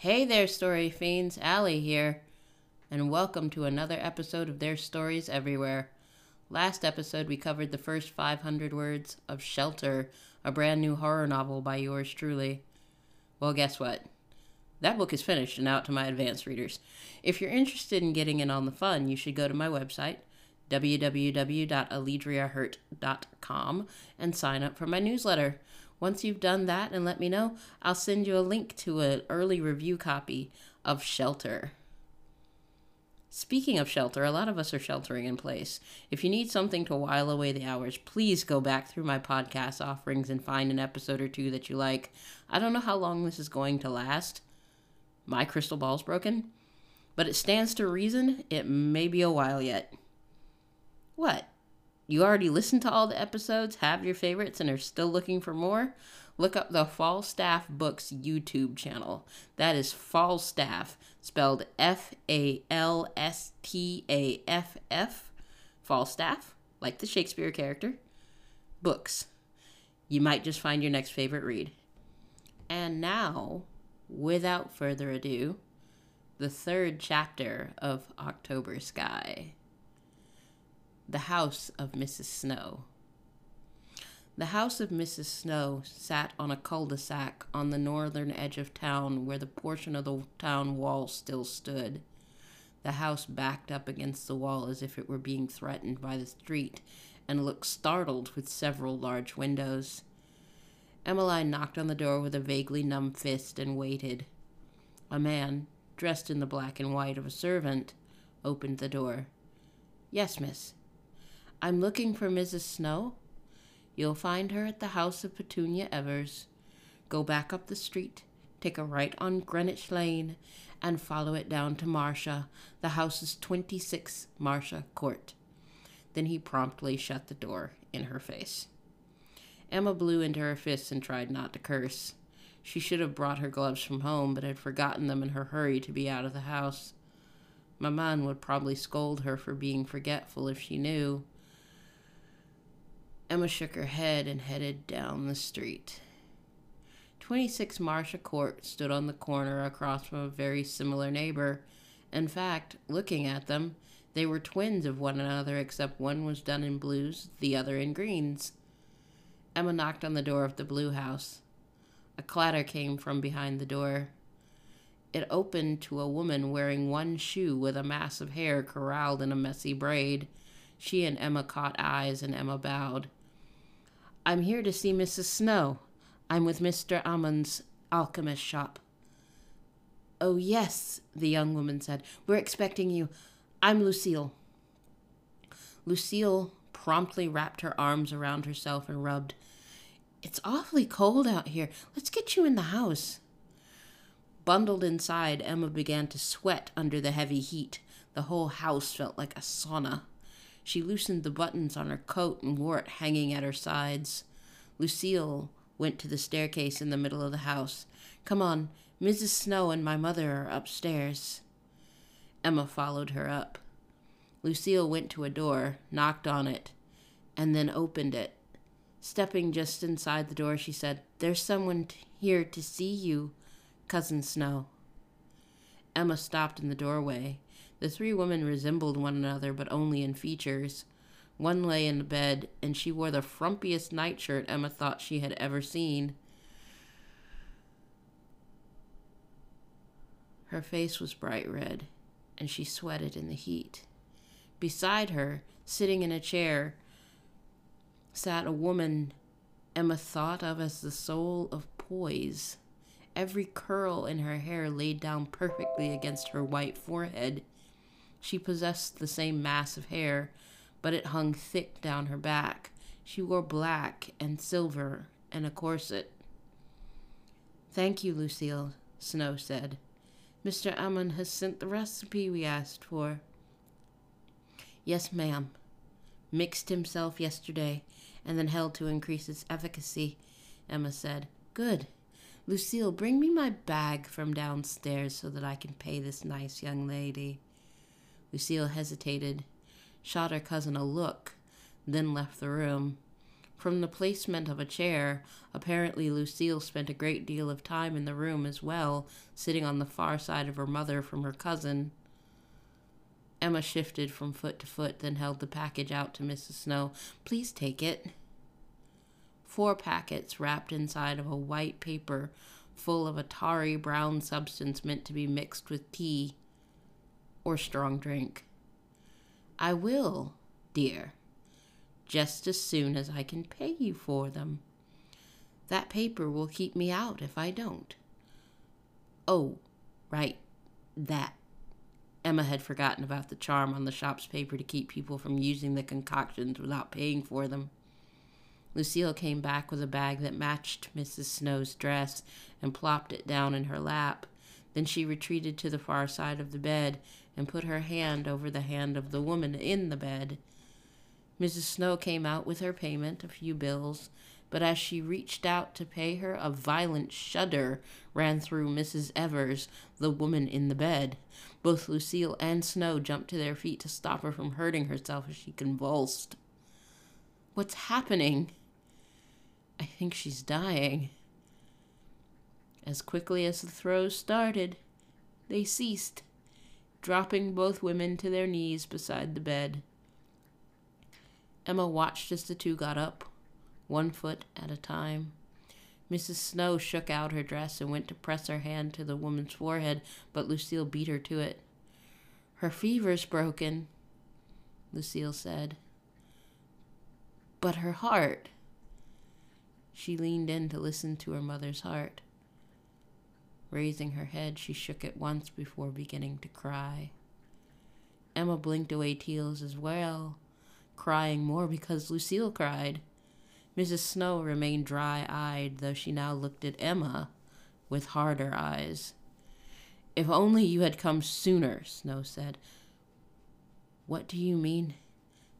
Hey there, story fiends. Allie here, and welcome to another episode of Their Stories Everywhere. Last episode, we covered the first 500 words of Shelter, a brand new horror novel by yours truly. Well, guess what? That book is finished and out to my advanced readers. If you're interested in getting in on the fun, you should go to my website, www.alledriahurt.com, and sign up for my newsletter. Once you've done that and let me know, I'll send you a link to an early review copy of Shelter. Speaking of shelter, a lot of us are sheltering in place. If you need something to while away the hours, please go back through my podcast offerings and find an episode or two that you like. I don't know how long this is going to last. My crystal ball's broken. But it stands to reason it may be a while yet. What? You already listened to all the episodes, have your favorites, and are still looking for more? Look up the Falstaff Books YouTube channel. That is Falstaff, spelled F A L S T A F F. Falstaff, like the Shakespeare character. Books. You might just find your next favorite read. And now, without further ado, the third chapter of October Sky The House of Mrs. Snow. The house of Mrs. Snow sat on a cul de sac on the northern edge of town where the portion of the town wall still stood. The house backed up against the wall as if it were being threatened by the street and looked startled with several large windows. Emmeline knocked on the door with a vaguely numb fist and waited. A man, dressed in the black and white of a servant, opened the door. Yes, miss. I'm looking for Mrs. Snow. You'll find her at the house of Petunia Evers. Go back up the street, take a right on Greenwich Lane, and follow it down to Marcia. The house is 26 Marcia Court. Then he promptly shut the door in her face. Emma blew into her fists and tried not to curse. She should have brought her gloves from home, but had forgotten them in her hurry to be out of the house. Maman would probably scold her for being forgetful if she knew. Emma shook her head and headed down the street. 26 Marcia Court stood on the corner across from a very similar neighbor. In fact, looking at them, they were twins of one another, except one was done in blues, the other in greens. Emma knocked on the door of the blue house. A clatter came from behind the door. It opened to a woman wearing one shoe with a mass of hair corralled in a messy braid. She and Emma caught eyes, and Emma bowed. I'm here to see Mrs. Snow. I'm with Mr. Amon's alchemist shop. Oh, yes, the young woman said. We're expecting you. I'm Lucille. Lucille promptly wrapped her arms around herself and rubbed. It's awfully cold out here. Let's get you in the house. Bundled inside, Emma began to sweat under the heavy heat. The whole house felt like a sauna. She loosened the buttons on her coat and wore it hanging at her sides. Lucille went to the staircase in the middle of the house. Come on, Mrs. Snow and my mother are upstairs. Emma followed her up. Lucille went to a door, knocked on it, and then opened it. Stepping just inside the door, she said, There's someone t- here to see you, Cousin Snow. Emma stopped in the doorway. The three women resembled one another, but only in features. One lay in bed, and she wore the frumpiest nightshirt Emma thought she had ever seen. Her face was bright red, and she sweated in the heat. Beside her, sitting in a chair, sat a woman Emma thought of as the soul of poise. Every curl in her hair laid down perfectly against her white forehead. She possessed the same mass of hair, but it hung thick down her back. She wore black and silver and a corset. Thank you, Lucille, Snow said. Mr. Amon has sent the recipe we asked for. Yes, ma'am. Mixed himself yesterday and then held to increase its efficacy, Emma said. Good. Lucille, bring me my bag from downstairs so that I can pay this nice young lady. Lucille hesitated, shot her cousin a look, then left the room. From the placement of a chair, apparently Lucille spent a great deal of time in the room as well, sitting on the far side of her mother from her cousin. Emma shifted from foot to foot, then held the package out to Mrs. Snow. Please take it. Four packets wrapped inside of a white paper full of a tarry brown substance meant to be mixed with tea or strong drink. I will, dear just as soon as I can pay you for them. That paper will keep me out if I don't. Oh, right, that. Emma had forgotten about the charm on the shop's paper to keep people from using the concoctions without paying for them. Lucille came back with a bag that matched Mrs. Snow's dress and plopped it down in her lap. Then she retreated to the far side of the bed and put her hand over the hand of the woman in the bed. Mrs. Snow came out with her payment, a few bills, but as she reached out to pay her, a violent shudder ran through Mrs. Evers, the woman in the bed. Both Lucille and Snow jumped to their feet to stop her from hurting herself as she convulsed. What's happening? I think she's dying. As quickly as the throes started, they ceased, dropping both women to their knees beside the bed. Emma watched as the two got up, one foot at a time. Mrs. Snow shook out her dress and went to press her hand to the woman's forehead, but Lucille beat her to it. Her fever's broken, Lucille said. But her heart. She leaned in to listen to her mother's heart. Raising her head, she shook it once before beginning to cry. Emma blinked away tears as well crying more because Lucille cried. Mrs. Snow remained dry eyed, though she now looked at Emma with harder eyes. If only you had come sooner, Snow said. What do you mean?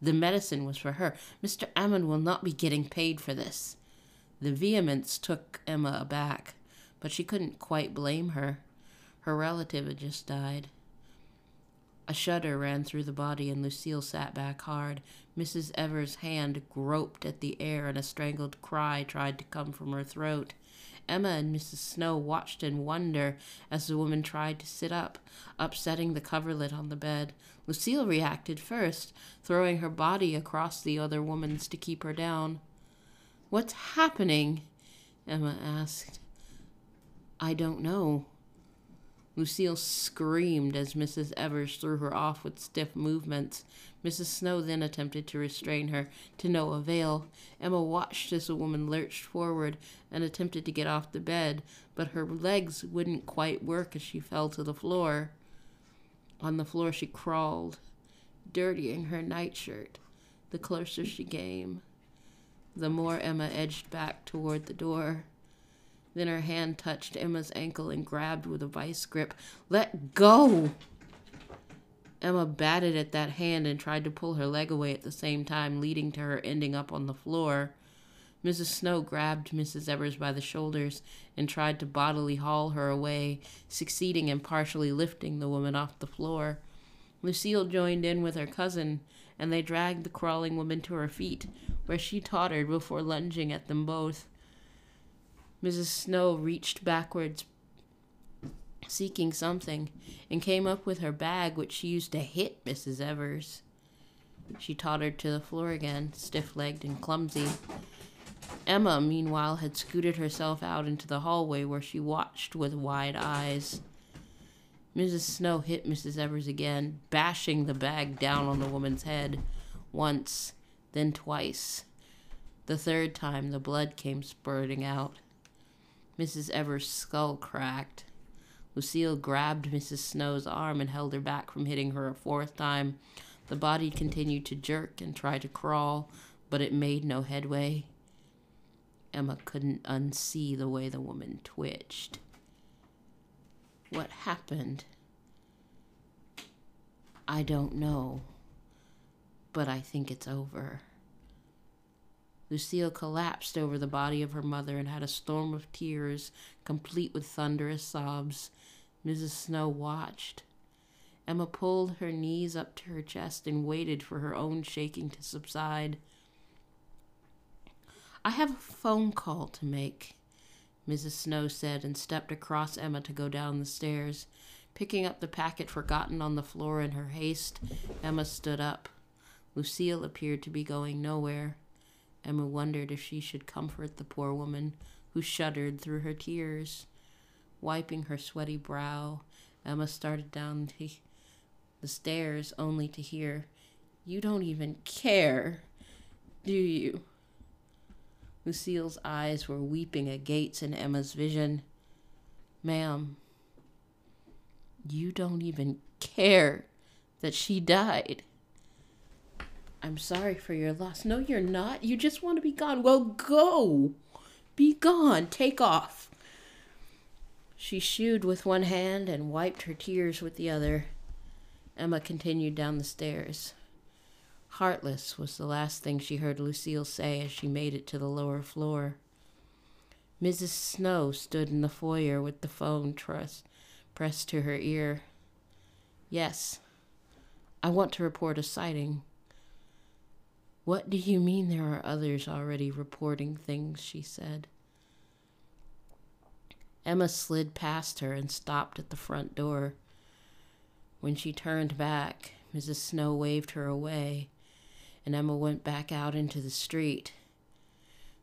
The medicine was for her. Mr. Amon will not be getting paid for this. The vehemence took Emma aback, but she couldn't quite blame her. Her relative had just died. A shudder ran through the body, and Lucille sat back hard. Mrs. Evers' hand groped at the air, and a strangled cry tried to come from her throat. Emma and Mrs. Snow watched in wonder as the woman tried to sit up, upsetting the coverlet on the bed. Lucille reacted first, throwing her body across the other woman's to keep her down. What's happening? Emma asked. I don't know, Lucille screamed as Mrs. Evers threw her off with stiff movements. Mrs. Snow then attempted to restrain her, to no avail. Emma watched as the woman lurched forward and attempted to get off the bed, but her legs wouldn't quite work as she fell to the floor. On the floor she crawled, dirtying her nightshirt the closer she came. The more Emma edged back toward the door. Then her hand touched Emma's ankle and grabbed with a vice grip. Let go! Emma batted at that hand and tried to pull her leg away at the same time, leading to her ending up on the floor. Mrs. Snow grabbed Mrs. Evers by the shoulders and tried to bodily haul her away, succeeding in partially lifting the woman off the floor. Lucille joined in with her cousin, and they dragged the crawling woman to her feet, where she tottered before lunging at them both. Mrs. Snow reached backwards, seeking something, and came up with her bag, which she used to hit Mrs. Evers. She tottered to the floor again, stiff legged and clumsy. Emma, meanwhile, had scooted herself out into the hallway where she watched with wide eyes. Mrs. Snow hit Mrs. Evers again, bashing the bag down on the woman's head. Once, then twice. The third time, the blood came spurting out. Mrs. Evers' skull cracked. Lucille grabbed Mrs. Snow's arm and held her back from hitting her a fourth time. The body continued to jerk and try to crawl, but it made no headway. Emma couldn't unsee the way the woman twitched. What happened? I don't know, but I think it's over. Lucille collapsed over the body of her mother and had a storm of tears, complete with thunderous sobs. Mrs. Snow watched. Emma pulled her knees up to her chest and waited for her own shaking to subside. I have a phone call to make, Mrs. Snow said and stepped across Emma to go down the stairs. Picking up the packet forgotten on the floor in her haste, Emma stood up. Lucille appeared to be going nowhere. Emma wondered if she should comfort the poor woman, who shuddered through her tears. Wiping her sweaty brow, Emma started down the stairs only to hear, You don't even care, do you? Lucille's eyes were weeping agates in Emma's vision. Ma'am, you don't even care that she died. I'm sorry for your loss. No, you're not. You just want to be gone. Well, go. Be gone. Take off. She shooed with one hand and wiped her tears with the other. Emma continued down the stairs. Heartless was the last thing she heard Lucille say as she made it to the lower floor. Mrs. Snow stood in the foyer with the phone truss pressed to her ear. Yes, I want to report a sighting. What do you mean there are others already reporting things? she said. Emma slid past her and stopped at the front door. When she turned back, Mrs. Snow waved her away, and Emma went back out into the street.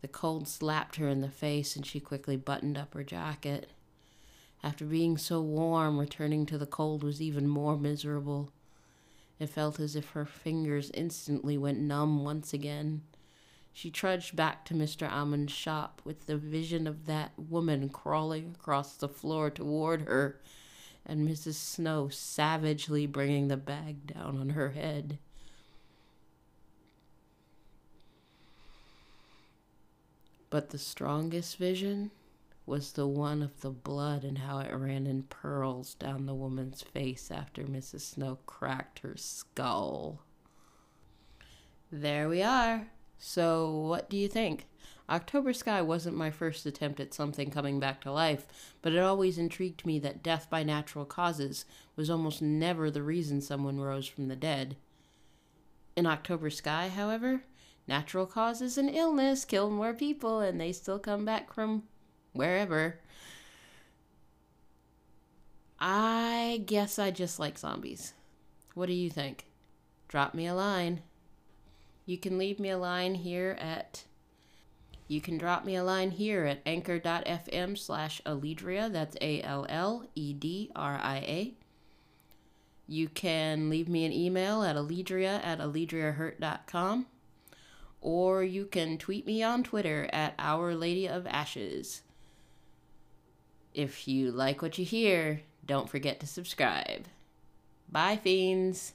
The cold slapped her in the face, and she quickly buttoned up her jacket. After being so warm, returning to the cold was even more miserable. It felt as if her fingers instantly went numb once again. She trudged back to Mr. Amon's shop with the vision of that woman crawling across the floor toward her and Mrs. Snow savagely bringing the bag down on her head. But the strongest vision was the one of the blood and how it ran in pearls down the woman's face after Mrs. Snow cracked her skull. There we are. So, what do you think? October Sky wasn't my first attempt at something coming back to life, but it always intrigued me that death by natural causes was almost never the reason someone rose from the dead. In October Sky, however, natural causes and illness kill more people and they still come back from wherever. I guess I just like zombies. What do you think? Drop me a line. You can leave me a line here at you can drop me a line here at anchor.fm slash Alledria. That's A L L E D R I A. You can leave me an email at alledria at alledriahurt.com. Or you can tweet me on Twitter at Our Lady of Ashes. If you like what you hear, don't forget to subscribe. Bye, fiends.